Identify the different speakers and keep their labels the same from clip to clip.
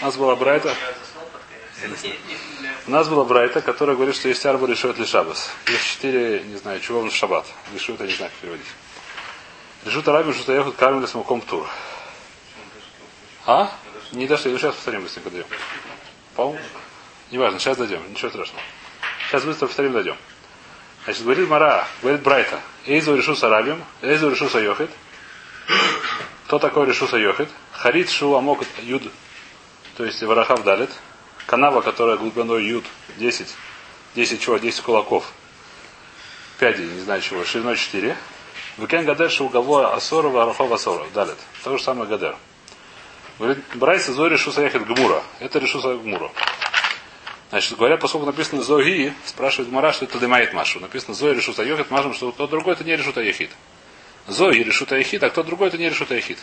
Speaker 1: У нас была Брайта. У нас была Брайта, которая говорит, что есть арба решет ли шабас. Есть четыре, не знаю, чего он шаббат. Решут, я не знаю, как переводить. Решут арабим, что ехать кармили смоком тур. А? Не дошли, ну сейчас повторим быстренько дойдем. По-моему? Неважно, сейчас дойдем, ничего страшного. Сейчас быстро повторим, дойдем. Значит, говорит Мара, говорит Брайта, Эйзу решу сарабим, Эйзу решу сайохит. Кто такой решу сайохит? Харит шу амок юд, то есть варахав далит. Канава, которая глубиной юд 10. 10 чего? 10 кулаков. 5, не знаю чего, шириной 4. Векен гадер шу уговор асора варахав асора. Далит. То же самое гадер. Говорит, Брайса Зори решу саяхет гмура. Это решу гмура. Значит, говорят, поскольку написано Зоги, спрашивает Мара, что это дымает Машу. Написано Зои решута Йохит, мажем, что тот другой это не решута Ехид. Зои решута Ехид, а кто другой это не решута Ехид.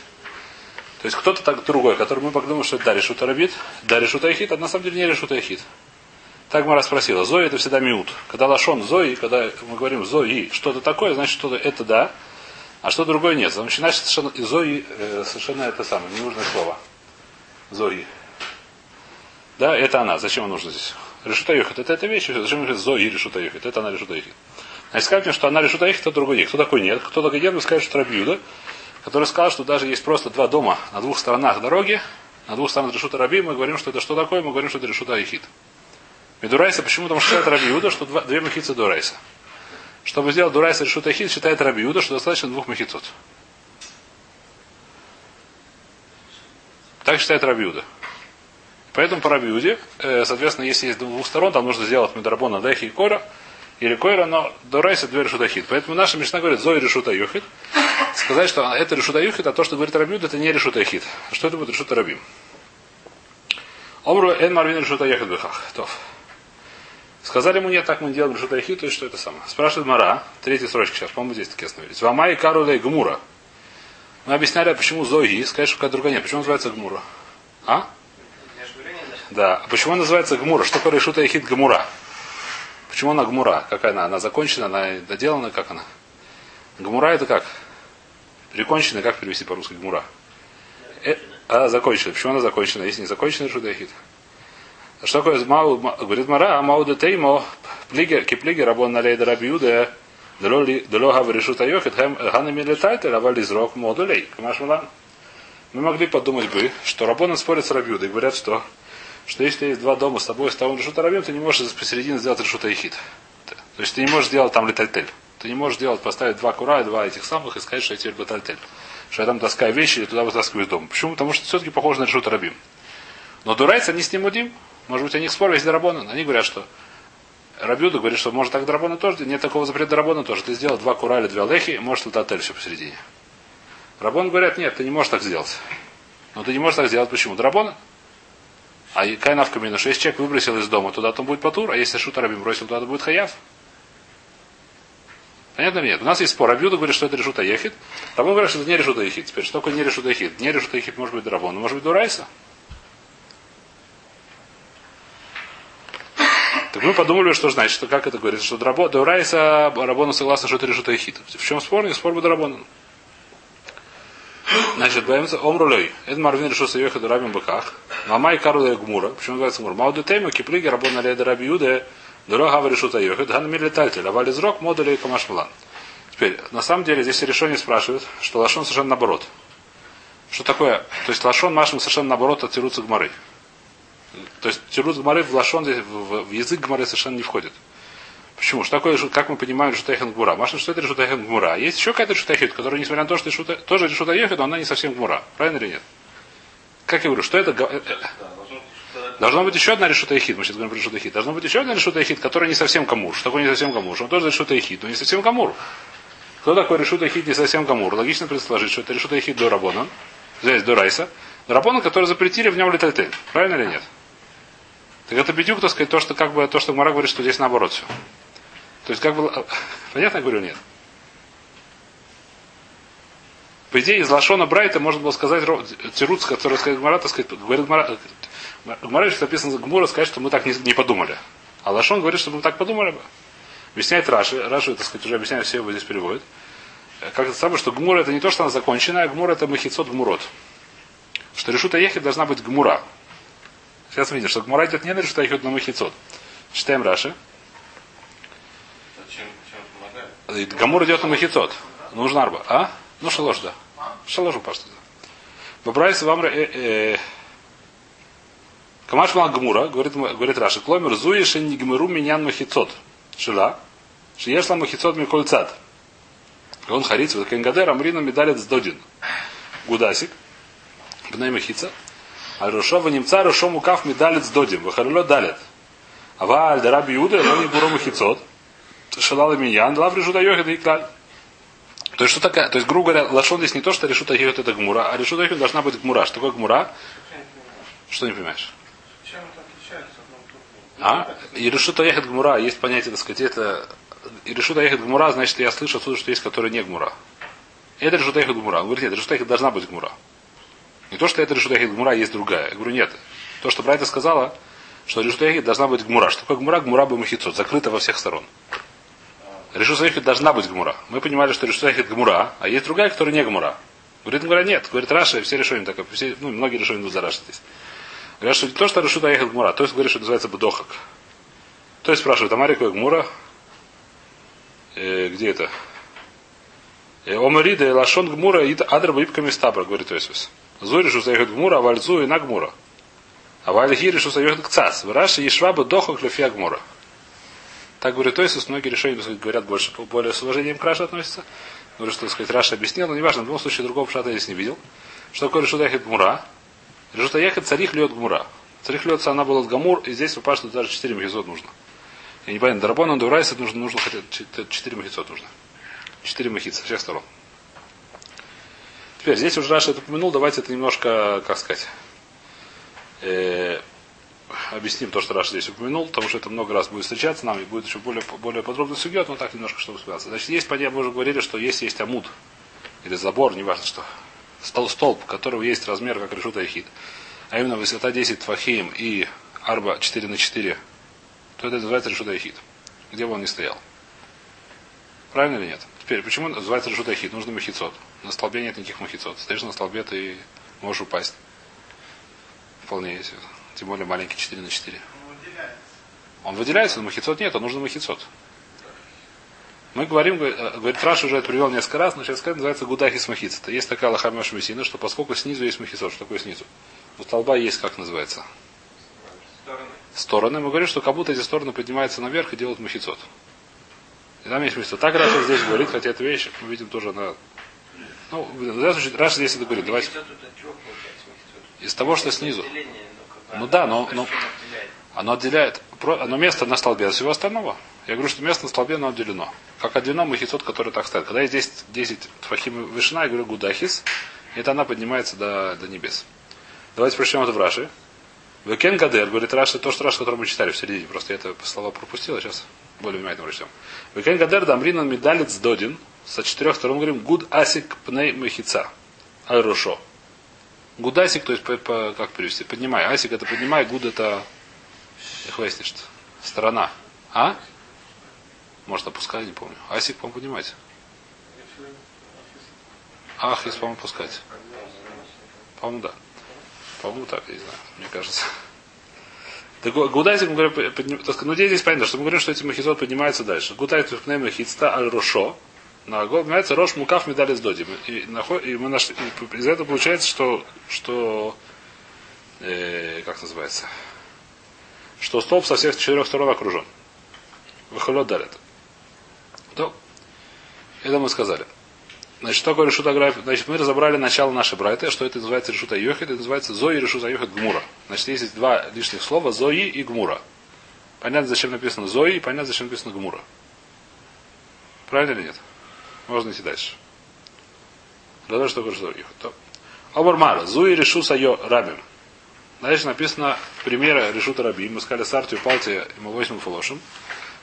Speaker 1: То есть кто-то так другой, который мы подумали, что это да, решута Рабит, да, а на самом деле не решута Ехид. Так Мара спросила. Зои это всегда миут. Когда лашон Зои, когда мы говорим Зои, что-то такое, значит что-то это да, а что другое нет. Начинается совершенно, Зои э, совершенно это самое, ненужное слово. Зои. Да, это она. Зачем она нужна здесь? Решута ехать. Это эта вещь. Зачем говорит Зои решута ехать? Это она решута ехать. Значит, скажите мне, что она решута ехать, а другой нет. Кто такой нет? Кто такой нет? Вы скажете, что Рабиуда, который сказал, что даже есть просто два дома на двух сторонах дороги, на двух сторонах решута Раби, мы говорим, что это что такое? Мы говорим, что это решута ехит. Медурайса, почему? Что считает Рабиуда, что два, две махицы Дурайса. Чтобы сделать Дурайса решута ехит, считает Рабиуда, что достаточно двух махицот. Так считает Рабиуда. Поэтому по Рабиуде, э, соответственно, если есть двух сторон, там нужно сделать Медрабона Дахи и Кора, или Койра, но Дорайса дверь Решутахит. Поэтому наша Мишна говорит, Зои Решута Юхит. Сказать, что это Решута Юхит, а то, что говорит Рабиуд, это не Решута Хит. А что это будет Решута Рабим? Омру Эн Марвин Решута Яхит Бехах. Сказали ему, нет, так мы делаем Решута Яхит, то есть что это самое. Спрашивает Мара, третья строчка сейчас, по-моему, здесь таки остановились. Вамай Карулей Гмура. Мы объясняли, почему Зои, сказать, что какая другая нет. Почему называется Гмура? А? Да. А почему называется Гмура? Что такое решута Ехид Гмура? Почему она Гмура? Какая она? Она закончена, она доделана, как она? Гмура это как? Перекончена, как перевести по-русски Гмура? Э, а, закончена. Почему она закончена? Если не закончена, решута Ехид. А что такое Мау, говорит Мара, Мау де Теймо, киплиги рабон налей да рабиуде, Дело гав решута Йохид, ханами летайте, равали зрок модулей. Камашмалан. Мы могли подумать бы, что Рабона спорят с Рабиудой говорят, что что если есть два дома с тобой, с тобой решута рабим, ты не можешь посередине сделать решута ехид. То есть ты не можешь сделать там летальтель. Ты не можешь сделать, поставить два кура и два этих самых и сказать, что я теперь летальтель. Что я там таскаю вещи и туда вытаскиваю из дома. Почему? Потому что все-таки похоже на решута рабим. Но дурайцы, они с ним удим. Может быть, они спор весь Дарабона. Они говорят, что Рабиуда говорит, что может так Дарабона тоже. Нет такого запрета Дарабона тоже. Ты сделал два кура или две лехи, может летатель все посередине. Рабон говорят, нет, ты не можешь так сделать. Но ты не можешь так сделать. Почему? Дарабона? А какая навка мина, что если человек выбросил из дома, туда то будет патур, а если шут рабим бросил, туда будет хаяв. Понятно нет? У нас есть спор. Абьюда говорит, что это решута ехит. Рабон говорит, что это не решута ехит. Теперь, что такое не решута ехит? Не решута ехит может быть драбон, может быть дурайса. Так мы подумали, что значит, что как это говорит, что дурайса Рабону согласно, что это решута ехит. В чем спор? Не спор бы драбоном. Значит, боимся омрулей. Это Марвин решил соеха до рабим быках. Мамай карулей гмура. Почему называется гмура? Мауду тему киплиги рабон налей до раби юде. Дорога гава решил таехет. Хан мир летатель. Авали зрок модулей камашмалан. Теперь, на самом деле, здесь решение спрашивают, что лашон совершенно наоборот. Что такое? То есть лашон машем совершенно наоборот от тируца гмары. То есть тирут гмары в лашон, в язык гмары совершенно не входит. Почему? Что такое, как мы понимаем решутайхен гмура? Машин, что это решутайхен гмура? Есть еще какая-то решутайхен, которая, несмотря на то, что решута, тоже решутайхен, но она не совсем гмура. Правильно или нет? Как я говорю, что это... Э, э, должно быть еще одна решута ехид. Мы сейчас говорим про решута ехид. Должно быть еще одна решута ехид, которая не совсем камур. Что такое не совсем камур? Он тоже решута ехид, но не совсем камур. Кто такой решута ехид не совсем камур? Логично предположить, что это решута ехид до рабона. Здесь до райса. Рабона, который запретили в нем летальтель. Правильно или нет? Так это бедюк, так сказать, то, что как бы то, что Мара говорит, что здесь наоборот все. То есть, как бы, понятно, я говорю, нет. По идее, из Лашона Брайта можно было сказать Тируц, который сказать Гмара, так сказать, говорит Гмара, Гмара, что написано Гмура, сказать, что мы так не, подумали. А Лашон говорит, что мы так подумали бы. Объясняет Раши, Раши, так сказать, уже объясняет, все его здесь переводит. Как это самое, что Гмура это не то, что она закончена, а Гмура это махицот Гмурот. Что решута ехать должна быть Гмура. Сейчас видим, что Гмара идет не на решута йохет на махицот. Читаем Раши.
Speaker 2: Зачем? Чем помогает?
Speaker 1: Гамур идет на махицот. Нужно арба. А? Ну шалош, да. Шалошу пашту. Бабрайс вам э, Камаш мал Гмура, говорит, говорит Раши, кломер зуеши не гмеру минян махицот. Шила. Шиешла махицот микольцат. Он харит, вот кенгадер амрина медалит с додин. Гудасик. Бней махица. А Рушова немца Рушому кaf медалит с додим. Вахарло далит. А валь дараби Юда, он не буру махицот. Шалала миньян, лав решута йохет и клаль. То есть, что такая? То есть, грубо говоря, лашон здесь не то, что решута йохет это гмура, а решута йохет должна быть гмура. Что такое гмура? Что не понимаешь?
Speaker 2: Чем это отличается?
Speaker 1: А? И решута ехать гмура, есть понятие, так сказать, это... И решута ехать гмура, значит, я слышу отсюда, что есть, которые не гмура. Это решута ехать гмура. Он говорит, нет, решута ехать должна быть гмура. Не то, что это решута ехать гмура, есть другая. Я говорю, нет. То, что Брайта сказала, что решута ехать должна быть гмура. Что такое гмура? Гмура бы махицот, закрыта во всех сторон. Решута ехать должна быть гмура. Мы понимали, что решута ехать гмура, а есть другая, которая не гмура. Говорит, говорят, нет. Говорит, Раша, все решения так, все, ну, многие решения идут за Раша здесь. Говорят, что не то, что решута ехать гмура, то есть говорит, что называется бдохак. То есть спрашивают, а Марика Гмура, э, где это? Э, Омарида лашон гмура и адраба ипками стабра, говорит Иисус. Зури шу заехать гмура, а вальзу и на гмура. А вальхири шу заехать к цас. В Раши ешваба дохок лефия гмура. Так говорит Иисус, многие решения сказать, говорят больше, более с уважением к Раше относятся. Говорю, что, так сказать, Раша объяснил, но неважно, в любом случае другого пшата я здесь не видел. Что такое решута ехать гмура? Решута ехать царих льет гмура. Царих льется, она была гамур, и здесь в что даже 4 мехизот нужно. Я не понимаю, Дарабон, он Дурайса нужно, нужно хотя 4 махицот нужно. 4 מחיצות со всех сторон. Теперь, здесь уже Раша это упомянул, давайте это немножко, как сказать, э, объясним то, что Раша здесь упомянул, потому что это много раз будет встречаться нам и будет еще более, более подробно судьет, но так немножко, чтобы успеваться. Значит, есть понятие, мы уже говорили, что есть есть עמוד, или забор, неважно что, стол, столб, которого есть размер, как רשות היחיד, а именно высота 10 טפחים и ארבע 4 на 4 то это называется решута Эхид. Где бы он ни стоял. Правильно или нет? Теперь, почему называется решута Эхид? Нужно махицот. На столбе нет никаких махицот. Стоишь на столбе, ты можешь упасть. Вполне есть. Тем более маленький 4 на 4.
Speaker 2: Он выделяется.
Speaker 1: Но махицот нет, а нужно махицот. Мы говорим, говорит, э, говорит, Раш уже это привел несколько раз, но сейчас сказать, называется гудахис махицата. Есть такая лохамеш мессина, что поскольку снизу есть махицот, что такое снизу? У столба есть, как называется?
Speaker 2: Стороны.
Speaker 1: стороны, мы говорим, что как будто эти стороны поднимаются наверх и делают מחיצות. И там есть מחיצות. Так Раши здесь говорит, хотя эта вещь, мы видим тоже она... Ну, Раши здесь это говорит. Давайте из того, что снизу. Ну да, но- но- Оно отделяет, оно место на столбе от всего остального. Я говорю, что место на столбе оно отделено. Как отделено מחיצות, который так стоит. Когда есть 10, 10 טפחים вышина, я говорю גוד אסיק, и это она поднимается до, до небес. Давайте прочтем это в Раши. וכן גדר, говорит Раши, то, что Раши, который мы читали в середине, просто я это слова пропустил, а сейчас более внимательно прочтем. וכן גדר דאמרינן מד׳ צדדין, со четырех сторон говорим גוד אסיק פני מחיצה. Айрушо. גוד אסיק, то есть, по, по- как перевести? Поднимай. אסיק это поднимай, גוד это их выяснишь, сторона. А? Может опускать, не помню. אסיק, по-моему, поднимать. Ах, если, по-моему, опускать. По-моему, да. По-моему, так, я не знаю, мне кажется. Так Гудайзик, мы говорим, подним- ну здесь понятно, что мы говорим, что эти махизот поднимаются дальше. Гудайзик пней махицта аль рошо. На год поднимается рош мукав медали с доди. И, и мы нашли, и из этого получается, что, что э, как называется, что столб со всех четырех сторон окружен. Выхолет дарит. То, это мы сказали. Значит, что такое решута граф? Значит, мы разобрали начало нашей брайты, что это называется решута йохет, это называется зои решута йохет гмура. Значит, есть два лишних слова, зои и гмура. Понятно, зачем написано зои, и понятно, зачем написано гмура. Правильно или нет? Можно идти дальше. Для что йохет. То. Обармара, зои решуса йо рабим. Дальше написано примеры решута раби. Мы сказали сартию, палти и мы восьмым фолошим.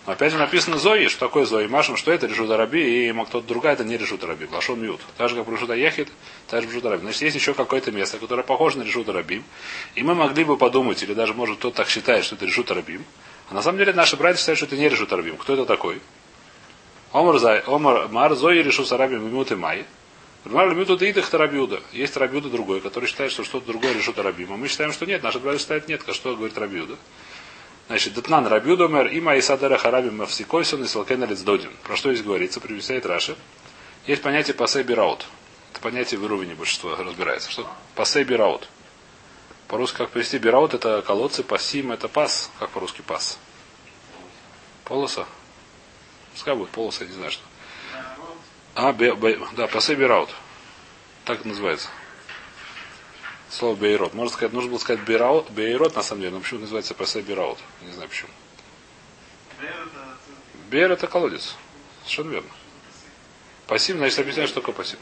Speaker 1: Но опять же написано Зои, что такое Зои Машем, что это решута раби, и кто-то другая, это не решута раби. Лашон мют. Так же, как решута ехит, так же решута раби. Значит, есть еще какое-то место, которое похоже на решута рабим. И мы могли бы подумать, или даже, может, кто-то так считает, что это решута рабим. А на самом деле наши братья считают, что это не решута рабим. Кто это такой? Омар, Зай, Омар Мар Зои решута рабим и мут и май. Рабиуда да идах Рабиуда. Есть Рабиуда другой, который считает, что что-то другое решит Рабима. Мы считаем, что нет. Наши братья считают нет. А что говорит Рабиуда? Значит, Детнан Рабиуда мэр има и садера харабим мавсикойсон и салкен додин. Про что здесь говорится? Привисает Раши. Есть понятие пасей бираут. Это понятие в Ирувине большинство разбирается. Что пасей бираут. По-русски как привести бираут это колодцы, пасим это пас. Как по-русски пас? Полоса? Пускай будет полоса, не знаю что. А, бе, бе, да, пасей бираут. Так называется. Слово бейрот. Можно сказать, нужно было сказать бейрот, бейрот на самом деле, но почему называется пасей бираут? Не знаю почему. Бейр это колодец. Совершенно верно. Пассив, значит, объясняю, что такое пассив.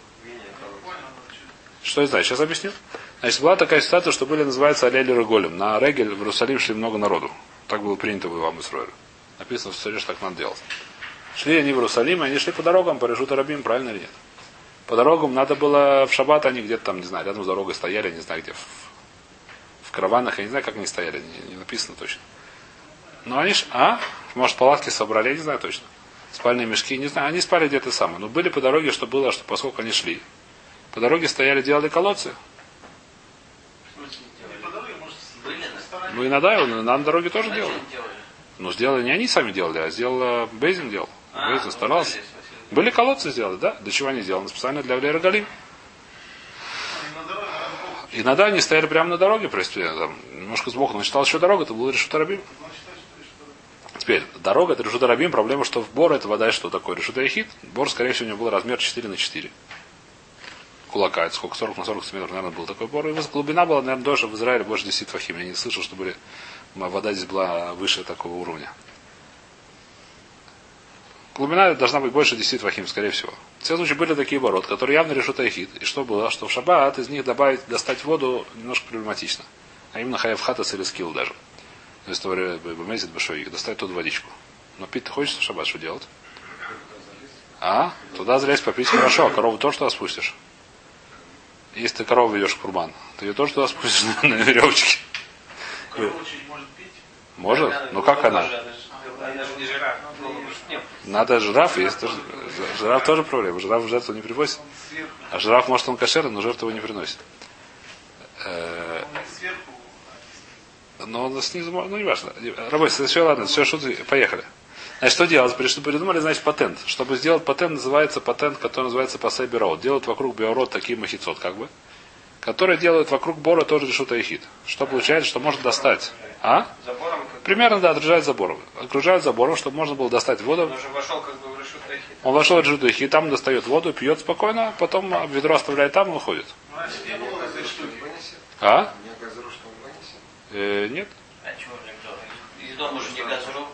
Speaker 1: Что это значит? Сейчас объясню. Значит, была такая ситуация, что были, называется Алели Реголем. На Регель в Иерусалим шли много народу. Так было принято в Ивам Исроиле. Написано в Сариш, так надо делать. Шли они в Иерусалим, они шли по дорогам, по Решуту Рабим, правильно или нет? По дорогам надо было в шаббат, они где-то там, не знаю, рядом с дорогой стояли, не знаю где, в, в караванах, я не знаю, как они стояли, не, не написано точно. Но они ж, а? Может, палатки собрали, я не знаю точно. Спальные мешки, не знаю, они спали где-то самые. Но были по дороге, что было, что поскольку они шли. По дороге стояли, делали колодцы. Ну и на на дороге тоже делали. Ну, сделали не они сами делали, а сделал Бейзин делал. А, Бейзин старался. Были колодцы сделали, да? Для чего они сделаны? Специально для Лера И надо они стояли прямо на дороге, в принципе, там, немножко сбоку, но считал еще дорога, это был решут Арабим. Теперь, дорога это решут Арабим, проблема, что в Бор это вода, что такое решут Яхид. Бор, скорее всего, у него был размер 4 на 4 кулака. Это сколько? 40 на 40 сантиметров, наверное, был такой бор. И глубина была, наверное, тоже в Израиле больше 10 фахим. Я не слышал, что были, вода здесь была выше такого уровня. Глубина должна быть больше 10 фахим, скорее всего. В целом случае были такие ворот, которые явно решут айхид. И что было? Что в шаббат из них добавить, достать воду немножко проблематично. А именно хаев хатас или скилл даже. То есть, бемезит большой их, достать тут водичку. Но пить ты хочешь в шаббат, что делать? А? Туда залезть попить хорошо, а корову тоже туда спустишь. Если ты корову ведешь в курбан, ты ее тоже туда спустишь на, на веревочке.
Speaker 2: Корова может пить?
Speaker 1: Может? Ну как она? Надо жираф, есть тоже. Жираф тоже проблема. Жираф в жертву не привозит. А жираф, может, он кошерный, но жертву его не приносит. Э, но он снизу, ну не важно. Работа, все, ладно, все, шутки, поехали. Значит, что делать? Придумали, значит, патент. Чтобы сделать патент, называется патент, который называется пасай бюрот. Делают вокруг биород такие махицот, как бы. Которые делают вокруг бора тоже решут айхид. Что получается, что можно достать. А?
Speaker 2: Забором?
Speaker 1: Примерно, да, окружают забором. Окружают забором, чтобы можно было достать воду.
Speaker 2: Он уже вошел как бы в решут.
Speaker 1: Он вошел в решут там достает воду, пьет спокойно, потом ведро оставляет там и уходит. А? Э, нет.
Speaker 3: А чего же Из дома же не газру.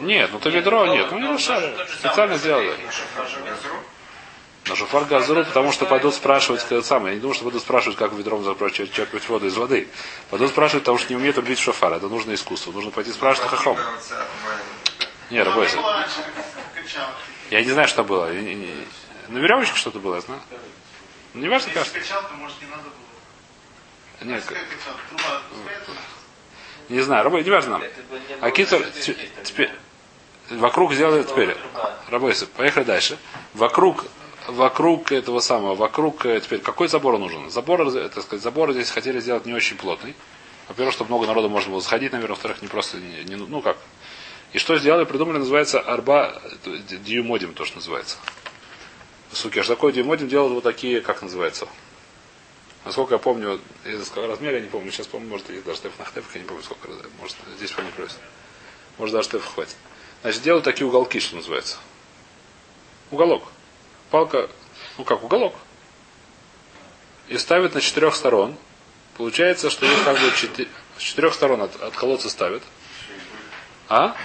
Speaker 1: Нет, ну то ведро нет. Ну не решали. Специально сделали. На шофар газру, потому что пойдут спрашивать это самое. Я не думаю, что пойдут спрашивать, как ведром черпать воду из воды. Пойдут спрашивать, потому что не умеют рубить шофар. Это нужно искусство. Нужно пойти спрашивать хахом. Не, работайте. Я не знаю, что было. На веревочке что-то было, я знаю. Ну, не важно, кажется. Нет. Не знаю, работай, не важно нам. А китер, теперь, вокруг сделали теперь. Работайте, поехали дальше. Вокруг вокруг этого самого, вокруг, э, теперь, какой забор нужен? Забор, э, так сказать, забор здесь хотели сделать не очень плотный. Во-первых, чтобы много народу можно было заходить, наверное, во-вторых, не просто, не, не, ну как. И что сделали, придумали, называется арба дюмодим, то, что называется. Суки, аж такой дюмодим делал вот такие, как называется. Насколько я помню, из размера, я не помню, сейчас помню, может, есть даже штеф на штеф, я не помню, сколько, может, здесь помню просит. Может, даже штеф хватит. Значит, делают такие уголки, что называется. Уголок палка, ну как уголок. И ставит на четырех сторон. Получается, что их как бы четыре, с четырех сторон от, от колодца ставят. А?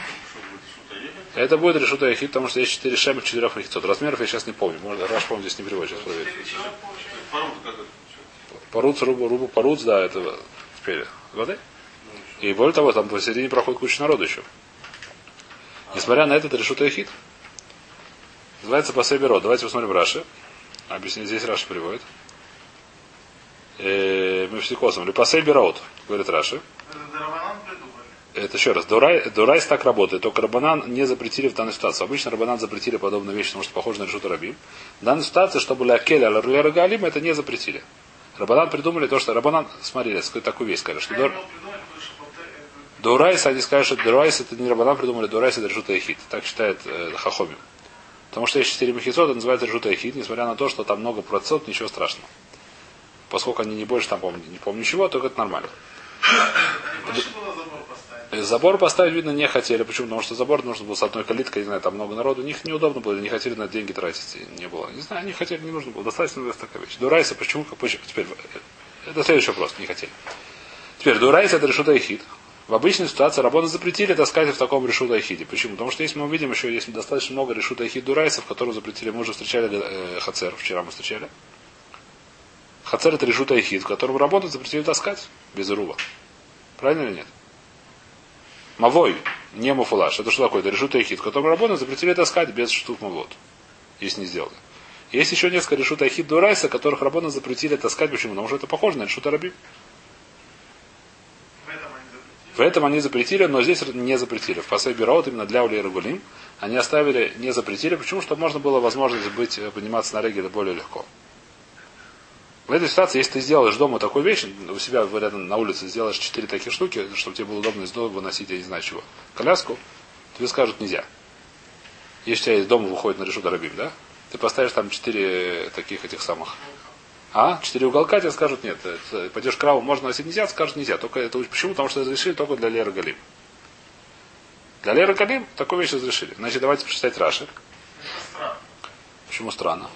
Speaker 1: Это будет решута яхид, потому что есть четыре шема, четырех махицот. Размеров я сейчас не помню. Может, Раш, помню, здесь не приводит, сейчас проверю. Паруц, рубу, рубу, паруц, да, это теперь воды. И более того, там посередине проходит куча народу еще. Несмотря на это, это решута яхид. Называется Пасеберо. Давайте посмотрим Раши. Объяснить, здесь Раши приводит. Э, мы все косом. Пасебераут, говорит Раши. это еще раз, Дурай, Дурайс так работает, только Рабанан не запретили в данной ситуации. Обычно Рабанан запретили подобную вещь, потому что похоже на решут Рабим. В данной ситуации, чтобы Лякеля Галим, это не запретили. Рабанан придумали то, что Рабанан, смотрели, такую вещь сказали, что Дур... Дурайс, они скажут, что Дурайс это не Рабанан придумали, Дурайс это решут Эхид. Так считает э, Хахомим. Потому что есть четыре махицот, это называется Эхид, несмотря на то, что там много процентов, ничего страшного. Поскольку они не больше там, помню, не помню чего, только это нормально. Забор поставить, видно, не хотели. Почему? Потому что забор нужно было с одной калиткой, не знаю, там много народу. У них неудобно было, не хотели на деньги тратить. Не было. Не знаю, они хотели, не нужно было. Достаточно такая вещь. Дурайса, почему? почему? Теперь, это следующий вопрос, не хотели. Теперь, Дурайса это решута хит. В обычной ситуации работу запретили таскать в таком решута хиде. Почему? Потому что если мы увидим еще, есть достаточно много решута хит дурайсов, которые запретили. Мы уже встречали э, Хацер, вчера мы встречали. Хацер это решута хит, в котором работу запретили таскать без руба. Правильно или нет? Мавой, не муфулаш. Это что такое? Это решута эхид, в котором работают, запретили таскать без штук мавод. Если не сделали. Есть еще несколько решута эхид дурайса, которых работы запретили таскать. Почему? Потому что это похоже на решута раби. В этом они запретили, но здесь не запретили. В Пасай Бираут именно для Улей Рагулим они оставили, не запретили. Почему? Чтобы можно было возможность быть, подниматься на регеле более легко. В этой ситуации, если ты сделаешь дома такую вещь, у себя рядом на улице сделаешь четыре таких штуки, чтобы тебе было удобно из дома выносить, я не знаю чего, коляску, тебе скажут нельзя. Если у тебя из дома выходит на решу Дарабим, да? Ты поставишь там четыре таких этих самых. А? Четыре уголка тебе скажут нет. Пойдешь краву, можно носить нельзя, скажут нельзя. Только это почему? Потому что разрешили только для Леры Галим. Для Леры Галим такую вещь разрешили. Значит, давайте прочитать Раши. Почему странно?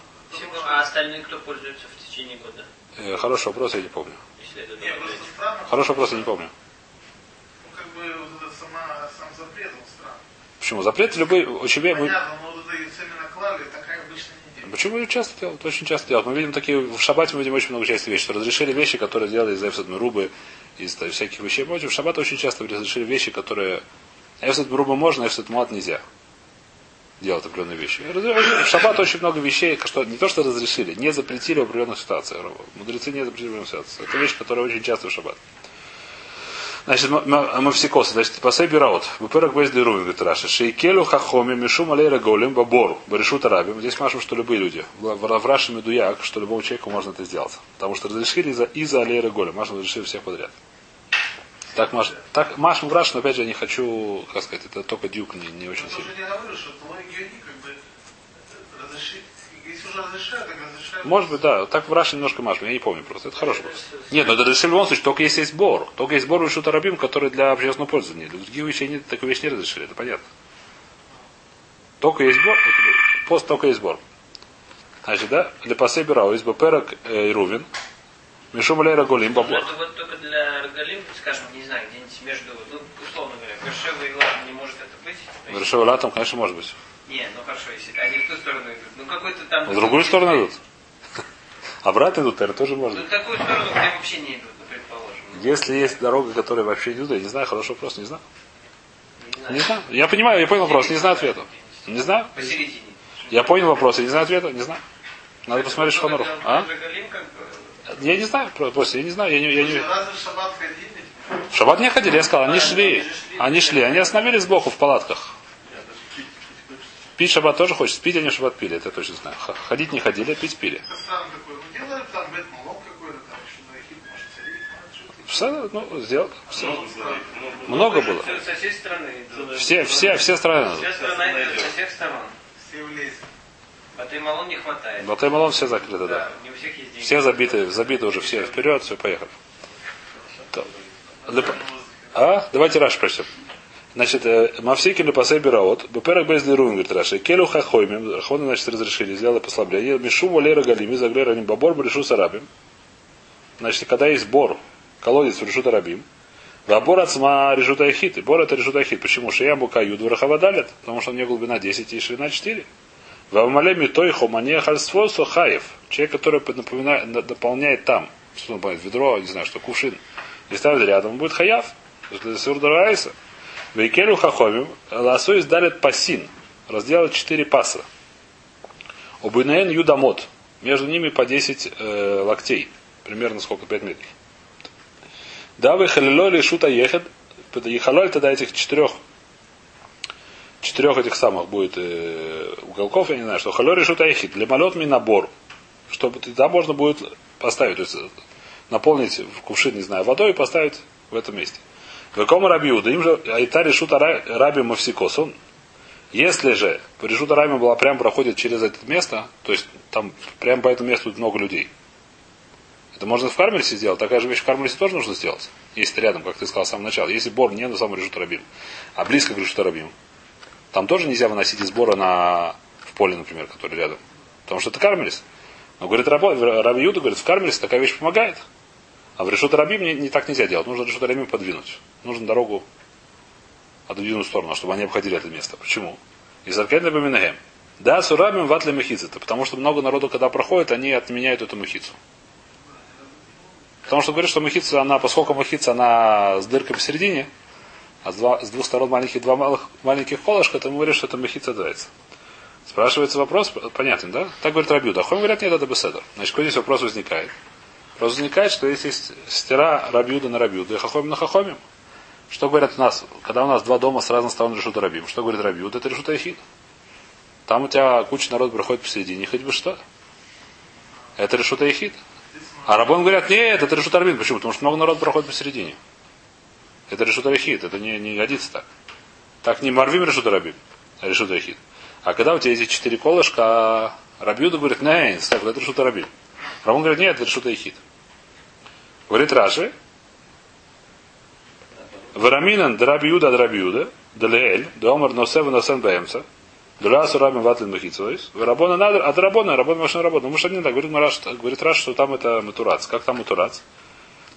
Speaker 3: А остальные кто пользуется в течение года?
Speaker 1: Э, хороший вопрос, я не помню.
Speaker 3: Если это
Speaker 2: Не,
Speaker 3: добавлять?
Speaker 2: просто странно.
Speaker 1: Хороший вопрос, я не помню.
Speaker 2: Ну, как бы вот это сама, сам запрет, он странный.
Speaker 1: Почему? Запрет любой, очень мы,
Speaker 2: Понятно, но вот это именно клали, такая обычно не делают.
Speaker 1: Почему ее часто делают? Очень часто делают. Мы видим такие, в шаббате мы видим очень много части вещей, что разрешили вещи, которые делали из Эфсад Рубы, из так, всяких вещей. Мы видим, в шаббат очень часто разрешили вещи, которые Эфсад Рубы можно, Эфсад Муат нельзя делать определенные вещи. В шаббат очень много вещей, что не то, что разрешили, не запретили в определенных ситуациях. Мудрецы не запретили в определенных ситуациях. Это вещь, которая очень часто в шаббат. Значит, косы. Значит, пасей бираут. Во-первых, без дыру, говорит Раша. Шейкелю хахоми мишу малейра голем бабору. Баришу тарабим. Здесь машем, что любые люди. В Раше медуяк, что любому человеку можно это сделать. Потому что разрешили из-за из алейра голем. Машем разрешили всех подряд. Так, Маш, так Машем в Раше, но опять же я не хочу, как сказать, это только дюк не, не очень сильно.
Speaker 2: Так разрешают.
Speaker 1: Может быть, да. Так в Раше немножко Машем, я не помню просто. Это хороший вопрос. Нет, но это разрешили в любом случае, только если есть бор. Только есть бор решут арабим, который для общественного пользования. Для других вещей нет, такую вещь не разрешили, это понятно. Только есть бор, это пост только есть бор. Значит, да, для пасей бирау из баперок и рувин, мишум лейра голим
Speaker 3: Ну,
Speaker 1: бабор.
Speaker 3: это вот только для Рогалим, скажем, не знаю, где-нибудь между, ну, условно говоря, Бершева и Латом не может это быть. Есть-
Speaker 1: Решил латом, конечно, может быть.
Speaker 3: Не, ну хорошо, если они в ту сторону идут. Ну какой-то там...
Speaker 1: В другую сторону идут. Обратно идут, наверное, тоже можно.
Speaker 3: Ну в такую сторону, где вообще не идут, ну, предположим. Ну,
Speaker 1: Если есть дорога, которая вообще не идут, я не знаю, хороший вопрос, не знаю.
Speaker 3: не
Speaker 1: знаю. Я понимаю, я понял вопрос, не знаю ответа. Не знаю.
Speaker 3: Посередине.
Speaker 1: Я понял вопрос, я не знаю ответа, не знаю. Надо посмотреть Шхонору. А? Я не знаю, про- просто я не знаю, я не, я не...
Speaker 2: В шаббат
Speaker 1: не ходили, я сказал, они шли. Они шли, они остановились сбоку в палатках. Пить шаббат тоже хочется, пить они в шаббат пили, это я точно знаю. Ходить не ходили, а пить пили.
Speaker 2: Ну, что-то.
Speaker 1: Все, ну, сделал. Все. Много было.
Speaker 3: Со, всей страны.
Speaker 1: Все, все, все страны.
Speaker 3: Вся страна со всех сторон.
Speaker 2: Все влезли.
Speaker 3: Батаймалон не хватает.
Speaker 1: Батай Малон все закрыты, да.
Speaker 3: Да, не у всех есть деньги.
Speaker 1: Все забиты, забиты уже все вперед, все, поехали. А? Давайте Раш прочтем. Значит, э, Мавсики Лепасей Бираот, Беперек Безли Рун, говорит Раши, Келю Хахоймим, Рахоны, значит, разрешили, сделали послабление, Мишу Валера Галими, Заглера Бабор, Брешу Сарабим. Значит, когда есть бор, колодец в Решута Рабим, Вабор Ацма Решута Эхит, и бор это Решута Эхит. Почему? Шияму Кают Варахавадалят, потому что у нее глубина 10 и ширина 4. Вамалеми той хомане хальсфосо хаев. Человек, который напоминает, на- дополняет там, что он понимает, ведро, не знаю, что кувшин, и ставит рядом, будет хаяв. Это сурдарайса. Вейкелю хахомим, ласо издалит пасин. Разделать 4 паса. Убынаен юдамот. Между ними по 10 э, локтей. Примерно сколько? 5 метров. Да вы халилоли шута ехет. и халоль тогда этих четырех четырех этих самых будет э, уголков, я не знаю, что халоль решут айхит. Для ми набор. Чтобы тогда можно будет поставить, то есть наполнить в кувшин, не знаю, водой и поставить в этом месте. Векома рабиуда, им же айта решут раби мавсикос. Если же решута раби была прям проходит через это место, то есть там прямо по этому месту много людей. Это можно в Кармельсе сделать, такая же вещь в Кармельсе тоже нужно сделать. Если ты рядом, как ты сказал в самом начале. Если бор не на самом решута рабим, а близко к решута рабим, там тоже нельзя выносить из бора на, в поле, например, который рядом. Потому что это Кармелис. Но говорит Раби Юда, говорит, в Кармелесе такая вещь помогает. А в решута рабим не, не так нельзя делать. Нужно решута рабим подвинуть. Нужно дорогу отодвинуть в сторону, чтобы они обходили это место. Почему? Из Аркеда Баминагем. Да, сурабим ватли махицата. Потому что много народу, когда проходит, они отменяют эту махицу. Потому что говорит, что махица, она, поскольку махица, она с дыркой посередине, а с, два, с двух сторон маленьких, два малых, маленьких колышка, то мы говорим, что это махица дается. Спрашивается вопрос, понятен, да? Так говорит Рабиуда. Ахом говорят, нет, это беседер. Значит, какой здесь вопрос возникает? Вопрос возникает, что если есть стира Рабиуда на Рабиуда и Хахомим на Хахомим, что говорят у нас, когда у нас два дома с разных сторон решут Рабим? Что говорит Рабиуда? Это решут Ахид. Там у тебя куча народа проходит посередине, хоть бы что. Это решут Ахид. А рабон говорят, нет, это решут арбин. Почему? Потому что много народу проходит посередине. Это решут арихит, это не, не годится так. Так не марвим решут арабим, а решут арихит. А когда у тебя эти четыре колышка, а Рабиуда говорит, нет, это решут арабим. Рабон говорит, нет, это решут арихит. Говорит Раши, Вараминан драбиуда драбиуда, далеэль, домар носева носен бэмса, Дурасу рабин ватлин махицовис. Рабона надо, а рабона, рабона машина работа. Ну, что не так. Говорит, Мараш, говорит Раш, что там это матурац. Как там матурац?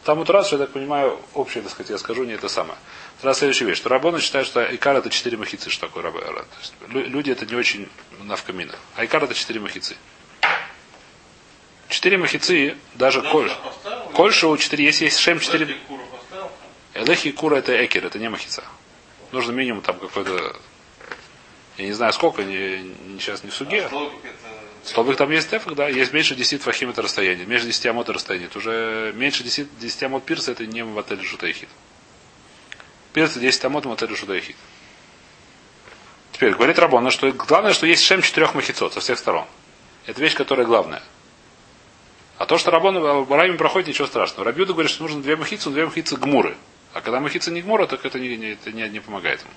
Speaker 1: Там матурац, я так понимаю, общее, так сказать, я скажу, не это самое. Раз следующая вещь, что Рабона считает, что Икар это четыре махицы, что такое есть, люди это не очень навкамина. А Икар это четыре махицы. Четыре махицы, даже коль. Кольша у четыре, если есть шем четыре. Элехи кура это экер, это не махица. Нужно минимум там какой-то я не знаю сколько, не, не, сейчас не в суге. А столбик там есть тефак, да, есть меньше 10 фахим это расстояние, меньше 10 амот это расстояние. Это уже меньше 10, 10 амот пирса это не в отеле Шутайхит. Пирс 10 амот в отеле Шутайхит. Теперь говорит Рабона, что главное, что есть шем четырех махицот со всех сторон. Это вещь, которая главная. А то, что Рабон Барами проходит, ничего страшного. Рабиуда говорит, что нужно две махицы, две махицы гмуры. А когда махица не гмура, так это не, не, это не, не помогает ему.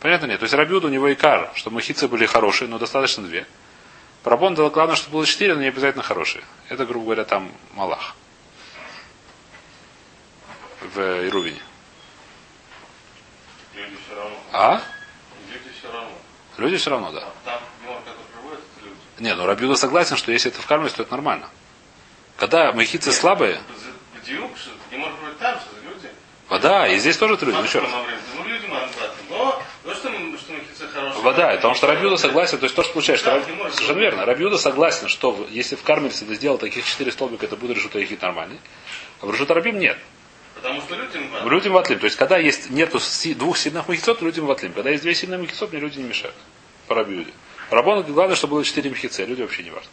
Speaker 1: Понятно нет? То есть Рабиуд у него икар, что махицы были хорошие, но достаточно две. Парабон дал главное, чтобы было четыре, но не обязательно хорошие. Это, грубо говоря, там Малах. В Ирувине.
Speaker 2: Люди все равно.
Speaker 1: А?
Speaker 2: Люди все равно.
Speaker 1: Люди все равно, да.
Speaker 2: А там это люди.
Speaker 1: Не, ну Рабиуда согласен, что если это в карме, то это нормально. Когда махицы слабые,
Speaker 2: люди.
Speaker 1: вода, и здесь тоже это люди. Ну, еще раз.
Speaker 2: Ну.
Speaker 1: Вода, потому что Рабиуда согласен, то есть то, что получается, что Раб- совершенно верно. Рабиуда согласен, что если в Кармельсе ты сделал таких четыре столбика, это будет решута ихит нормальный. А в решута Рабим нет.
Speaker 2: Потому что людям
Speaker 1: В людям ватлим. То есть, когда есть нету двух сильных махицот, людям ватлим. Когда есть две сильные махицот, мне люди не мешают. По Рабиуде. Рабону главное, чтобы было четыре махицы, а люди вообще не важно.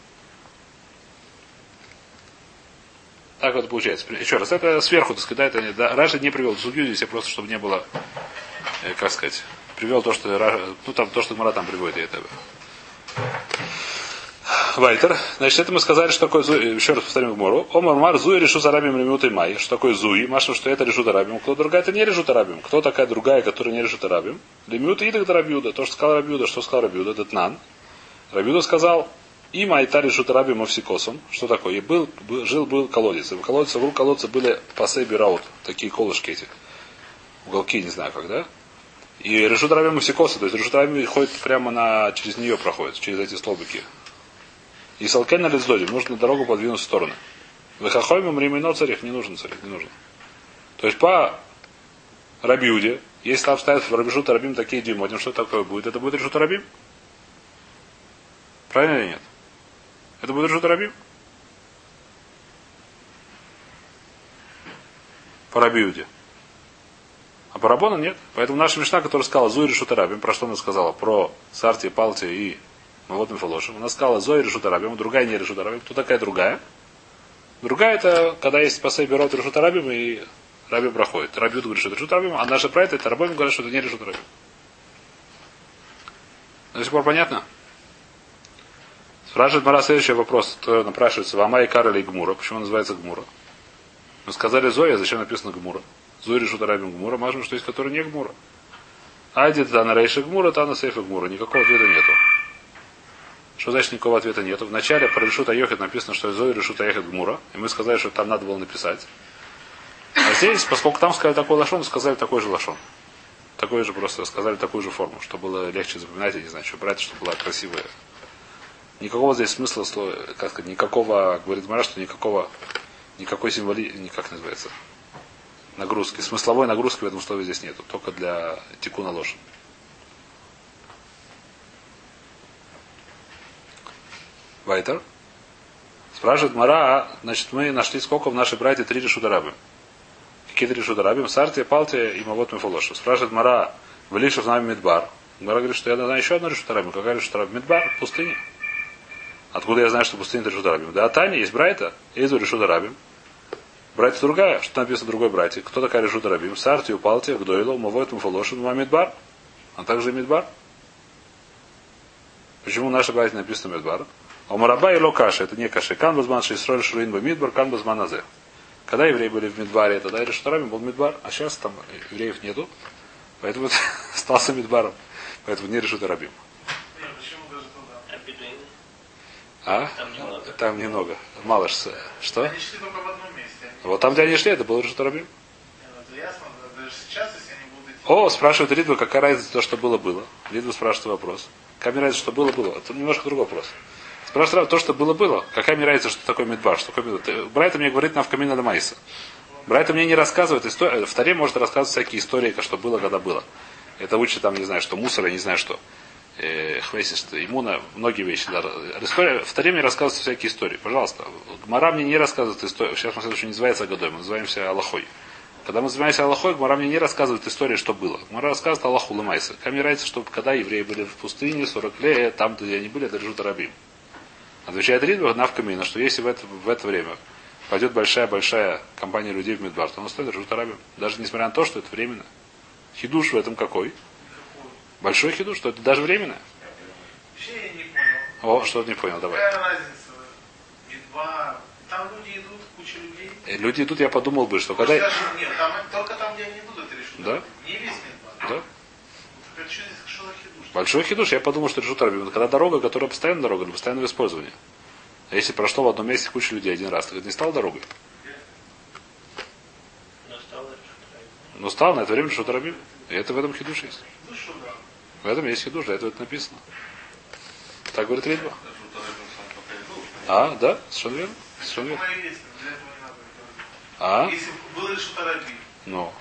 Speaker 1: Так вот получается. Еще раз, это сверху, так сказать, да, это да, Раша не привел судью здесь, я просто, чтобы не было, э, как сказать, привел то, что ну там то, что Мара там приводит, и это. Вайтер. Значит, это мы сказали, что такое зуи. Еще раз повторим Гмору. Омар Мар зуи решу зарабим ремиутой май. Что такое зуи? Маша, что это решут арабим. Кто другая, это не решут арабим. Кто такая другая, которая не решут арабим? Ремиута идак рабиуда. То, что сказал рабиуда. Что сказал рабиуда? Детнан. Рабиуда сказал, и майта решут арабим овсикосом. Что такое? И был, был- жил был колодец. И в колодце, в колодце были пасы бираут. Такие колышки эти. Уголки, не знаю когда. И решут арабим овсикоса. То есть решут арабим ходит прямо на, через нее проходит, через эти столбики. И салкен на лицдодим. Нужно дорогу подвинуть в стороны. Выхахоймом ремено царих не нужен царих, не нужно. То есть по Рабиуде, если там стоят в Рабишут Рабим такие дюймодим, что такое будет? Это будет Решут Рабим? Правильно или нет? Это будет Рабим? По Рабиуде. А по Рабону нет. Поэтому наша Мишна, которая сказала Зуи Решут Рабим, про что она сказала? Про Сарти, Палти и вот Мифолошим. Она сказала Зои решут арабим, другая не решут арабим. Кто такая другая? Другая это, когда есть пасей берут решут арабим и Раби проходит. Рабиут говорит, что это решут рабим, а наши про это рабим говорят, что это не решут рабим. До сих пор понятно? Спрашивает Мара следующий вопрос, кто напрашивается, Вама и Кара или Гмура. Почему он называется Гмура? Мы сказали Зоя, зачем написано Гмура? Зоя решут рабим Гмура, мажем, что есть, который не Гмура. Айди Тана Рейша Гмура, Тана Сейфа Гмура. Никакого ответа нету. Что значит никакого ответа нету? Вначале про Решут Айохет написано, что Зои Решут Айохет Гмура. И мы сказали, что там надо было написать. А здесь, поскольку там сказали такой лошон, сказали такой же лошон. Такой же просто сказали такую же форму, чтобы было легче запоминать, я не знаю, что брать, чтобы была красивая. Никакого здесь смысла, как сказать, никакого, говорит Мара, что никакого, никакой символи, никак называется, нагрузки. Смысловой нагрузки в этом слове здесь нету, только для тикуна лошадь. Вайтер. Спрашивает Мара, а, значит, мы нашли сколько в нашей братье три решударабы. Какие три решударабы? Сартия, Палтия и Мавот Мифолоша. Спрашивает Мара, Велишев нами Мидбар. Мара говорит, что я знаю еще одну решударабы. Какая решударабы? Мидбар, пустыня. Откуда я знаю, что пустыня решударабим? Да, Таня есть Брайта, есть решударабим. Братья другая. Что написано другой братья? Кто такая решута рабим? Сартию, Палтия, Гдойло, Мавойт, Муфалошин, Мамидбар. А также Мидбар. Почему наши братья написано Мидбар? А Мараба и Локаша, это не каши. Кан базман шейсроль шруин Мидбар, кан базман азе. Когда евреи были в Мидбаре, тогда решута рабим был Мидбар, а сейчас там евреев нету. Поэтому остался Мидбаром. Поэтому не решута рабим. А? Там немного. Там немного. Мало что. Что?
Speaker 2: Они шли только в одном месте.
Speaker 1: Вот там, где они шли, это был Решутарабим.
Speaker 2: Это ясно, даже сейчас, если они будут идти...
Speaker 1: О, спрашивает Ридва, какая разница то, что было было. Ридва спрашивает вопрос. Какая разница, что было было? Это немножко другой вопрос. Спрашивает то, что было было. Какая мне разница, что такое медбар? Что такое медбар? Брайта мне говорит нам в камине Майса. Брайта мне не рассказывает историю. В Таре может рассказывать всякие истории, что было, когда было. Это учит там, не знаю, что мусор, я не знаю что. Э, иммуна, многие вещи. Да. История, в Таре мне рассказывают всякие истории. Пожалуйста. Гмара мне не рассказывает историю. Сейчас мы следующий не называется Годой, мы называемся Аллахой. Когда мы занимаемся Аллахой, Гмара мне не рассказывает историю, что было. Гмара рассказывает Аллаху Ламайса. Мне нравится, что когда евреи были в пустыне, 40 лет, там, где они были, это Режут Арабим. Отвечает Ридва на в камина, что если в это, в это время пойдет большая-большая компания людей в Медбар, то он стоит Режут Арабим. Даже несмотря на то, что это временно. Хидуш в этом какой? Большой хидуш, что это даже временно.
Speaker 2: Вообще я не понял.
Speaker 1: О, что ты не понял, давай.
Speaker 2: Какая разница? Там люди идут, куча людей.
Speaker 1: Э, Люди идут, я подумал бы, что
Speaker 2: Может,
Speaker 1: когда...
Speaker 2: даже нет, там, только там, где они идут, это.
Speaker 1: Да?
Speaker 2: Не весь медбар.
Speaker 1: Да?
Speaker 2: Так что здесь хидуш?
Speaker 1: Большой хидуш, я подумал, что решут Арабим. Когда дорога, которая постоянно дорога, для постоянного использования. А если прошло в одном месте куча людей один раз, то это не стало дорогой.
Speaker 3: Но стало решутарабим.
Speaker 1: Но стало на это время решут Арабим. И это в этом хидуш есть. В этом есть хидуш, для этого это написано. Так говорит Ридва. А, да, совершенно верно. Совершенно верно. А?
Speaker 2: Если был решут Арабим,
Speaker 1: Ну.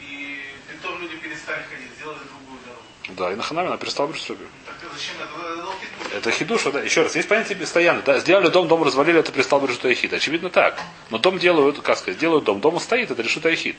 Speaker 2: и притом люди перестали ходить, сделали другую дорогу.
Speaker 1: Да, и на Ханаме она перестала быть
Speaker 2: зачем это? Хидуш.
Speaker 1: Да. Еще раз, есть понятие постоянно. Да, сделали дом, дом развалили, это перестал быть решута хид. Очевидно так. Но дом делают, как сказать, делают дом, дом стоит, это решута хид.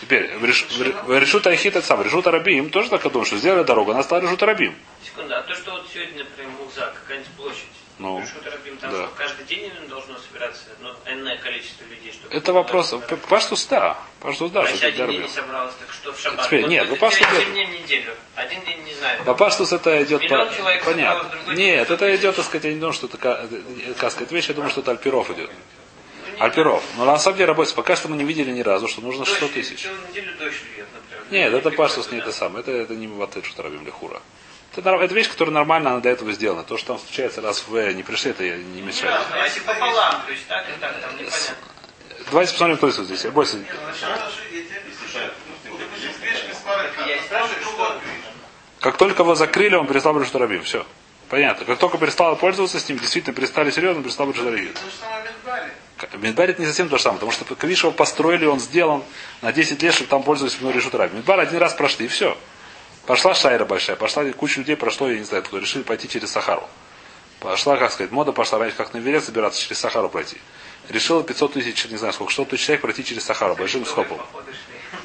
Speaker 1: Теперь, в реш- в в решута это сам, решута рабим, тоже так думаю, что сделали дорогу, она стала решута рабим.
Speaker 3: Секунду, а то, что вот сегодня, например, Муза, какая-нибудь площадь,
Speaker 1: Ну,
Speaker 3: решутарабим, там
Speaker 1: да.
Speaker 3: что, каждый день должно собираться ну, энное количество людей, чтобы...
Speaker 1: Это вопрос, паштус да, паштус да,
Speaker 3: А
Speaker 1: что это
Speaker 3: день не
Speaker 1: рабим.
Speaker 3: собралось, так что в шаббат?
Speaker 1: Теперь,
Speaker 3: Вот
Speaker 1: нет, вы паштус
Speaker 3: один день неделю, один день не знаю.
Speaker 1: По паштус это идет
Speaker 3: Миллион
Speaker 1: по...
Speaker 3: человек
Speaker 1: Понятно. Нет, это идет, так сказать, я не думаю, что это ка- э, как сказать, вещь, я думаю, что это Альпиров идет.
Speaker 3: Ну, не
Speaker 1: Альпиров. Но на самом деле работает. Пока что мы не видели ни разу, что нужно
Speaker 3: Дождь,
Speaker 1: 600 тысяч. Нет, это паштус не это самое. Это, это не ватет, что рабим лихура. Это, это вещь, которая нормально, она для этого сделана. То, что там случается раз в не пришли, это не мешает.
Speaker 3: А если пополам, то есть так и так, там непонятно.
Speaker 1: Давайте посмотрим, здесь. Бойся.
Speaker 2: Нет, ну, ну,
Speaker 3: что-
Speaker 2: другой гриш.
Speaker 1: Как только его закрыли, он перестал быть рабим. Все. Понятно. Как только перестал пользоваться с ним, действительно перестали серьезно, перестал быть рабим. Медбар это не совсем то же самое, потому что Квиш его построили, он сделан на 10 лет, чтобы там пользовались мной решут раби. Медбар один раз прошли, и все. Пошла шайра большая, пошла куча людей прошло, я не знаю, кто решили пойти через Сахару. Пошла, как сказать, мода пошла раньше, как на Вере собираться через Сахару пройти. Решила 500 тысяч, не знаю сколько, 100 тысяч человек пройти через Сахару, большим скопом.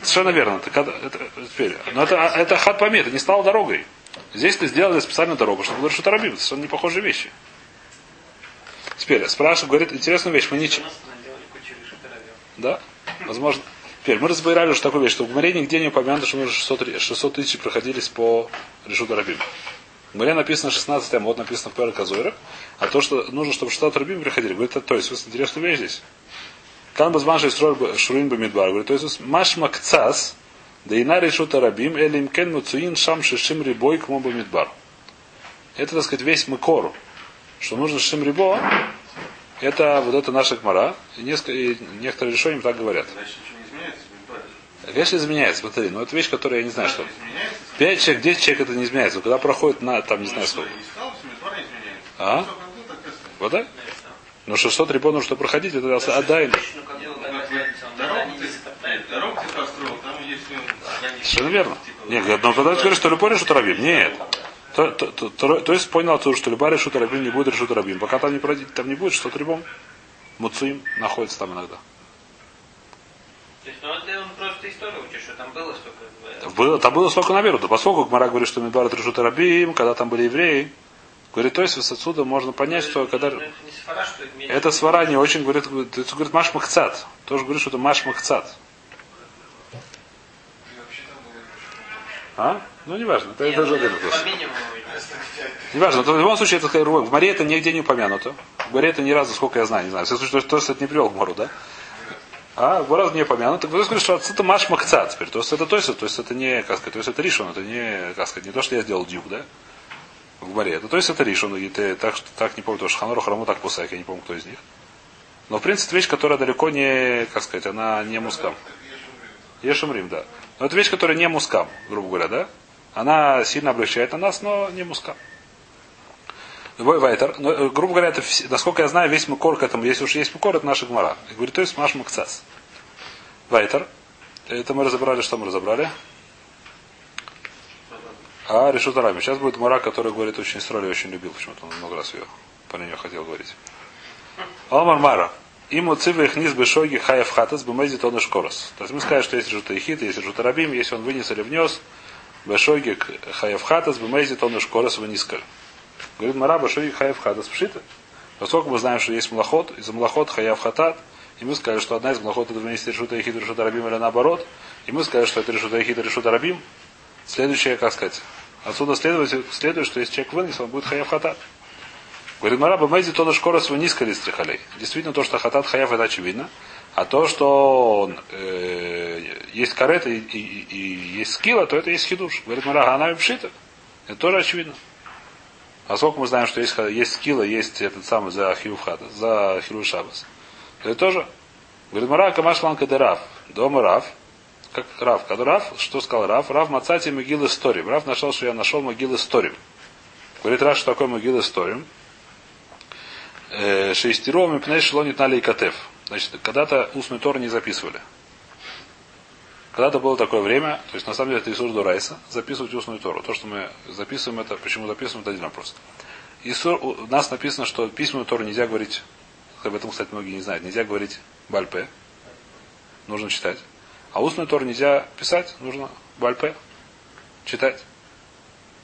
Speaker 1: Совершенно верно. Это, когда- это, теперь. Но это, это хат памет, это не стало дорогой. Здесь ты сделали специальную дорогу, чтобы было что-то рабим. Это совершенно не похожие вещи. Теперь спрашивает, говорит, интересную вещь, мы не... Да? Возможно. Теперь мы разбирали уже такую вещь, что в Гмаре нигде не упомянуто, что нужно 600, 600 тысяч проходились по Решуту Рабим. В Гмаре написано 16 а вот написано в Пэр Казойрах, а то, что нужно, чтобы 600 Рабим приходили, говорит, то есть, вот интересная вещь здесь. Кан базман шурин бамидбар. Говорит, то есть, маш макцас, да и на решута рабим, элим кен муцуин шам шишим рибой к мобу мидбар. Это, так сказать, весь мыкор, что нужно шишим рибо, это вот это наша гмара, и, несколько, и некоторые решения так говорят.
Speaker 2: Значит, ничего не изменяется, Мидбар.
Speaker 1: Конечно, изменяется, смотри, но это вещь, которая я не знаю, что. 5 человек, 10 человек это не изменяется. Когда проходит на, там, не знаю сколько.
Speaker 2: Что.
Speaker 1: А? Вот так? Но 600 рибон нужно проходить, это отдай.
Speaker 3: Ну,
Speaker 2: ну.
Speaker 1: Совершенно верно.
Speaker 2: Типа,
Speaker 1: Нет, но когда ты говоришь, что любой решут рабим, нет. То, то, то, то- то есть понял отсюда, что любая решут рабим не будет решут рабим. Пока там не пройдет, там не будет, что рибом. Муцуим находится там иногда.
Speaker 3: То есть, ну, это он просто историю учит, что там было столько... э,
Speaker 1: Было, там было столько наверу. Да поскольку Гмара говорит, что Мидбар это решут рабим, когда там были евреи, говорит, то есть отсюда можно понять, что когда...
Speaker 3: Ну, это свара, имеет-
Speaker 1: Это свара не очень говорит, говорит Маш Махцат. Тоже говорит, что это Маш Махцат. А? Ну, неважно. Это,
Speaker 3: Нет,
Speaker 1: это
Speaker 3: ну, это
Speaker 1: вопрос. Неважно, то в любом случае, это рубок. В море это нигде не упомянуто. В море это ни разу, сколько я знаю, не знаю. В всяком случае, то, что это не привел к мору, да? А, в разу не упомянуто. Так вы сказали, что это маш макцат теперь. То есть это то есть, то есть это не, как сказать, то есть это ришон, это не, как сказать, не то, что я сделал дюк, да? В море. Это, то есть это ришон, и ты так, так не помню, то, что Ханору Хараму так пусак, я не помню, кто из них. Но в принципе вещь, которая далеко не, как сказать, она не мускам. Ешумрим, да. Но это вещь, которая не мускам, грубо говоря, да? Она сильно облегчает на нас, но не мускам. Вайтер, но, э, грубо говоря, это, насколько я знаю, весь мукор к этому, если уж есть мукор, это наша гмара. И говорит, то есть маш макцас. Вайтер. Это мы разобрали, что мы разобрали? А, решут арами. Сейчас будет мара, который говорит очень строли, очень любил, почему-то он много раз ее по нее хотел говорить. Омар Мара. Ему цивы их низ бешоги хаев хатас бумези тонны шкорос. То есть мы скажем, что есть решута ихит, есть решута рабим, если он вынес или внес, бешоги хаев хатас бумези тонны шкорос вынискаль. Говорит Мара, бешоги хаев хатас пшита. Поскольку мы знаем, что есть малоход, из малоход хаяв хатат, и мы сказали, что одна из малоход это вынести решута ихит, решута рабим или наоборот, и мы сказали, что это решута ихит, решута рабим, следующее, как сказать, отсюда следует, следует, что если человек вынес, он будет хаяв хатат. Говорит, Мараба Мейзи то шкора свой низко ли стрихалей. Действительно, то, что хатат хаяв, это очевидно. А то, что он, э, есть карета и, и, и- есть скилла, то это есть хидуш. Говорит, Марага, она пшита. Это тоже очевидно. А сколько мы знаем, что есть, есть скилла, есть этот самый за хиуфхата, за хилу шабас. Это тоже. Говорит, Мара Камаш Ланка де. Дома Рав. Как Рав. Когда Рав, что сказал Рав? Рав Мацати могилы Сторим. Рав нашел, что я нашел могилы Сторим. Говорит, Рав, что такое могилы Сторим? Шейстером и пней шелонит нали и катев. Значит, когда-то устный тор не записывали. Когда-то было такое время, то есть на самом деле это Исур Дурайса, записывать устную Тору. То, что мы записываем, это почему записываем, это один вопрос. Исур, у нас написано, что письменную Тору нельзя говорить, об этом, кстати, многие не знают, нельзя говорить бальпе, нужно читать. А устную Тору нельзя писать, нужно бальпе, читать.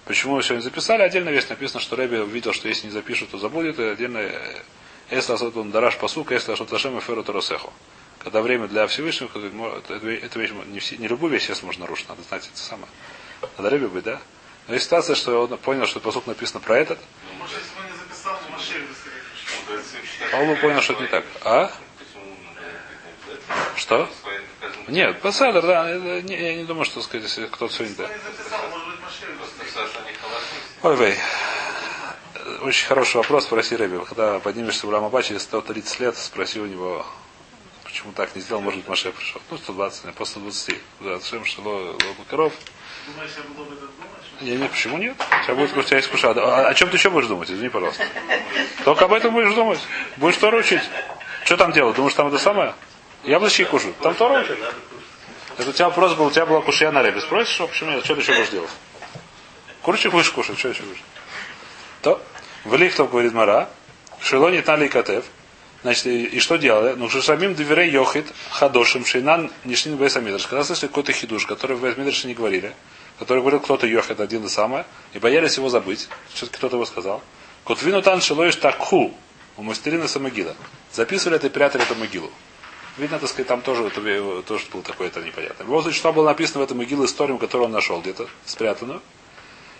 Speaker 1: Почему мы сегодня записали? Отдельно весь написано, что Рэби увидел, что если не запишут, то забудет. И отдельно э, если он дараш посук, если ашот Ашем и феру Торосеху. Когда время для Всевышнего, это, вещь, не, все, не любую вещь можно нарушить, надо знать это самое. Надо Рэби быть, да? Но есть ситуация, что он понял, что посук написано про этот,
Speaker 2: Ну, не бы
Speaker 1: понял, что это не так. А? Что? Нет, посадер, да, не- я не думаю, что сказать, если кто-то сегодня, да.
Speaker 2: Не записал, может быть, Машель бы
Speaker 1: Ой. Очень хороший вопрос, спроси Рэби. Когда поднимешься в Рамаба через 130 лет, спроси у него, почему так не сделал, может быть, Маше пришел. Ну, 120, наверное, после 120. Да, Шем Шило коров.
Speaker 2: Думаешь, я буду об этом думать?
Speaker 1: Не, почему нет? Сейчас будет тебя есть куша. А о чем ты еще будешь думать? Извини, пожалуйста. Только об этом будешь думать. Будешь Тору учить. Что там делать? Думаешь, там это самое? Яблочки кушают. Там Тору учат. Это у тебя вопрос был, у тебя была кушья на рыбе. Спросишь, что, почему нет? Что ты еще будешь делать? Курочек будешь кушать, что еще будешь? То, в Лихтов говорит Мара, Шилони Тали Катев, Значит, и, и что делали? Ну, Шушамим Диверей Йохит Хадошим Шейнан Нишнин Бейсамидрш. Когда слышали какой-то хидуш, который в Бейсамидрше не говорили, который говорил кто-то Йохит один и самое, и боялись его забыть, все-таки кто-то его сказал. Котвину тан шилоиш такху у мастерина самогила. Записывали это и прятали эту могилу. Видно, так сказать, там тоже, это, тоже был такой это непонятно. В что было написано в этом могиле историю, которую он нашел где-то, спрятанную.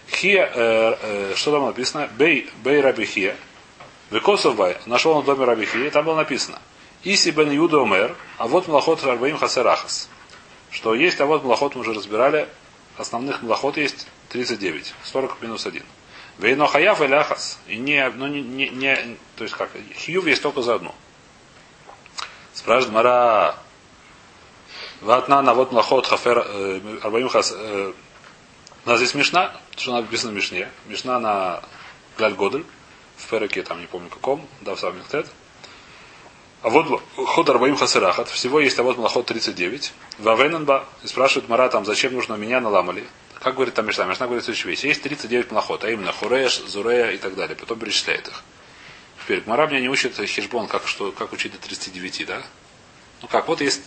Speaker 1: Хия, э, э, что там написано? Бей, бей раби Хия. Векосов бай. Нашел он в доме раби Хия, и там было написано. Иси бен Юда Омер, а вот млахот Рарбаим Хасерахас. Что есть, а вот млахот мы уже разбирали. Основных млахот есть 39. 40 минус 1. Вейно хаяв или ахас. И не, ну, не, не, не, то есть как, хиюв есть только за одну. Спрашивает Мара, Ватна на вот млахот хафер э, арбаим хас. У нас здесь Мишна, что написано в Мишне. Мишна на Годель, в Переке, там не помню каком, да, в самом Мехтет. А вот ход Арбаим Хасырахат, всего есть а вот Малахот 39. Вавененба, и спрашивает Мара, там, зачем нужно меня наламали. Как говорит там Мишна? Мишна говорит следующую вещь. Есть 39 Малахот, а именно Хуреш, Зурея и так далее. Потом перечисляет их. Теперь, Мара меня не учит хижбон, как, что, как учить до 39, да? Ну как, вот есть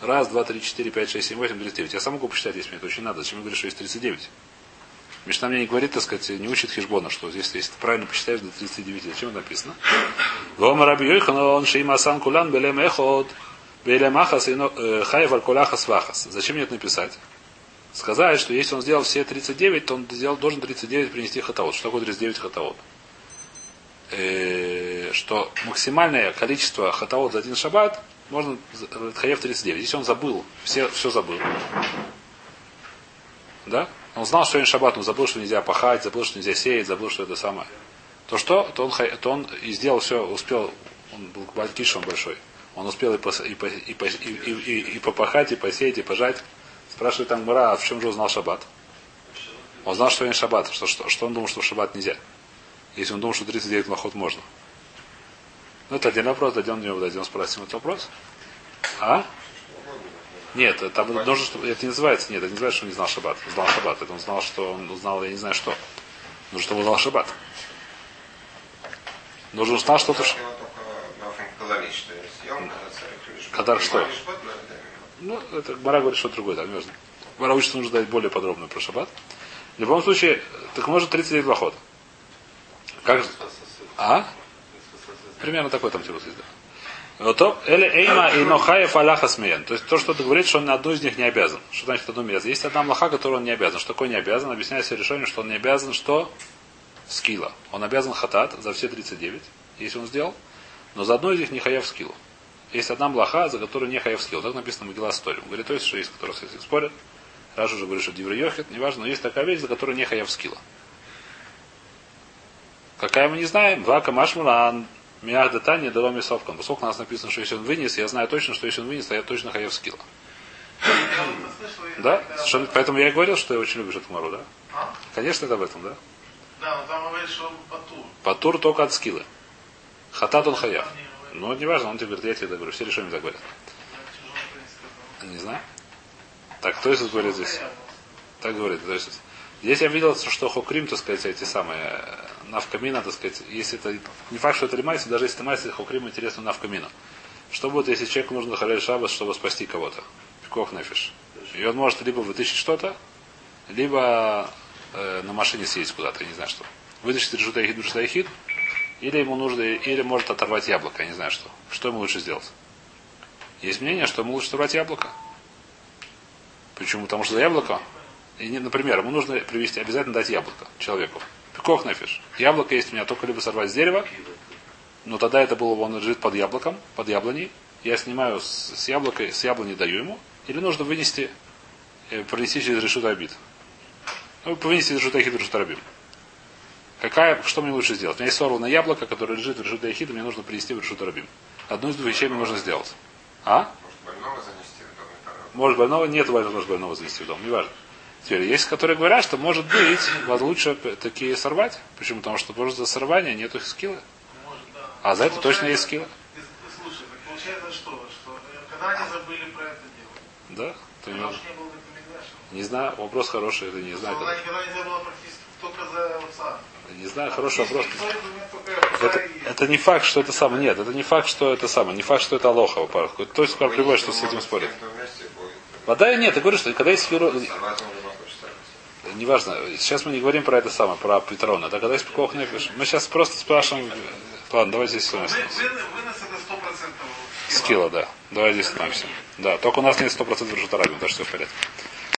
Speaker 1: раз, два, три, четыре, пять, шесть, семь, восемь, тридцать девять. Я сам могу посчитать, если мне это очень надо. Зачем я говорю, что есть 39? Мишна мне не говорит, так сказать, не учит хижбона, что здесь, если ты правильно посчитаешь до 39, зачем это написано? Вома раби Йоханон, шейма асан кулан белем эхот, белем ахас э, хаев аль кулахас вахас. Зачем мне это написать? Сказать, что если он сделал все 39, то он сделал, должен 39 принести хатаот. Что такое 39 хатаот? Э, что максимальное количество хатаот за один шаббат можно хаев 39. Если он забыл, все, все забыл. Да? Он знал, что он шаббат, но забыл, что нельзя пахать, забыл, что нельзя сеять, забыл, что это самое. То что? То он, то он и сделал все, успел, он был балькишем большой. Он успел и, пос, и, и, и, и, и попахать, и посеять, и пожать. Спрашивает там Мара, а в чем же узнал шаббат? Он знал, что он шаббат, что, что, что он думал, что в шаббат нельзя. Если он думал, что 39 лохот можно. Ну, это один вопрос, дойдем до него, дойдем, спросим этот вопрос. А? Нет, это, нужно, чтобы, это не называется, нет, это не называется, что он не знал шаббат. Знал шаббат. Это он знал, что он узнал, я не знаю что. Нужно, чтобы он знал шаббат. Нужно узнал что-то. Что... Когда что? Ну, это Мара говорит, что другое, да, не Мара учит, нужно дать более подробно про шаббат. В любом случае, так может 39 ваход. Как? А? Примерно такой там есть, да. То, или эйма и нохаев аляха смеян. То есть то, что ты говоришь, что он на одну из них не обязан. Что значит одну обязан? Есть одна млаха, которую он не обязан. Что такое не обязан? Объясняется решением, что он не обязан, что скилла. Он обязан хатат за все 39, если он сделал. Но за одну из них не хаев скиллу. Есть одна млаха, за которую не хаев скилл. Так написано Могила Сторим. Говорит, то есть, что есть, которые спорят. Раз уже говорит, что диври неважно, но есть такая вещь, за которую не хаев скилла. Какая мы не знаем? Вака машмуран. Миах датани дало мисовкан. Поскольку у нас написано, что если он вынес, я знаю точно, что если он вынес, то я точно хаев скилла. Да? Совершенно, поэтому я и говорил, что я очень люблю Шатмару, да? А? Конечно, это об этом, да?
Speaker 2: Да, но там говорит, что Патур.
Speaker 1: Патур только от скилла. Хатат он хаяв. Ну, не важно, он тебе говорит, я тебе это говорю. Все решения так говорят. Не знаю. Так, кто из говорит здесь? Так говорит. То есть, здесь я видел, что Хокрим, так сказать, эти самые навкамина, так сказать, если это не факт, что это лимайси, даже если это майси, хокрим интересно навкамина. Что будет, если человеку нужно халяль шабас, чтобы спасти кого-то? Пикох нефиш. И он может либо вытащить что-то, либо э, на машине съездить куда-то, я не знаю что. Вытащить решута ехид, решута ехид, или ему нужно, или может оторвать яблоко, я не знаю что. Что ему лучше сделать? Есть мнение, что ему лучше оторвать яблоко. Почему? Потому что яблоко, и, например, ему нужно привести, обязательно дать яблоко человеку. Пикох нефиш. Яблоко есть у меня только либо сорвать с дерева, но тогда это было, он лежит под яблоком, под яблоней. Я снимаю с, с яблока, с яблони даю ему. Или нужно вынести, э, пронести через решут обид. Ну, вынести решут ахид решут рабим. Какая, что мне лучше сделать? У меня есть сорванное яблоко, которое лежит в решут ахид, мне нужно принести в решут рабим. Одну из двух вещей мне нужно сделать. А? Может больного занести в дом? Может больного? Нет возможности больного занести в дом. Неважно. Теперь есть, которые говорят, что может быть, вас лучше такие сорвать. Почему? Потому что просто за сорвание нету скилла. Может, да. А за это точно есть скилла.
Speaker 2: Слушай, так получается что? Что когда они забыли про это
Speaker 1: дело? Да. То не, не, не знаю, вопрос хороший, это не знаю.
Speaker 2: Она никогда не забыла практически только за отца.
Speaker 1: Не знаю, хороший вопрос. Это, это не факт, что это самое. Нет, это не факт, что это самое. Не факт, что это алоха. То есть, как любой, что с этим спорит. Вода нет, я говорю, что когда есть фиру неважно, сейчас мы не говорим про это самое, про Петрона. Да, когда есть пикох нефиш, мы сейчас просто спрашиваем, ладно, давайте здесь
Speaker 2: 100%.
Speaker 1: Скилла, да. Давай здесь остановимся. Да, только у нас нет 100% решута рабим, так что все в порядке.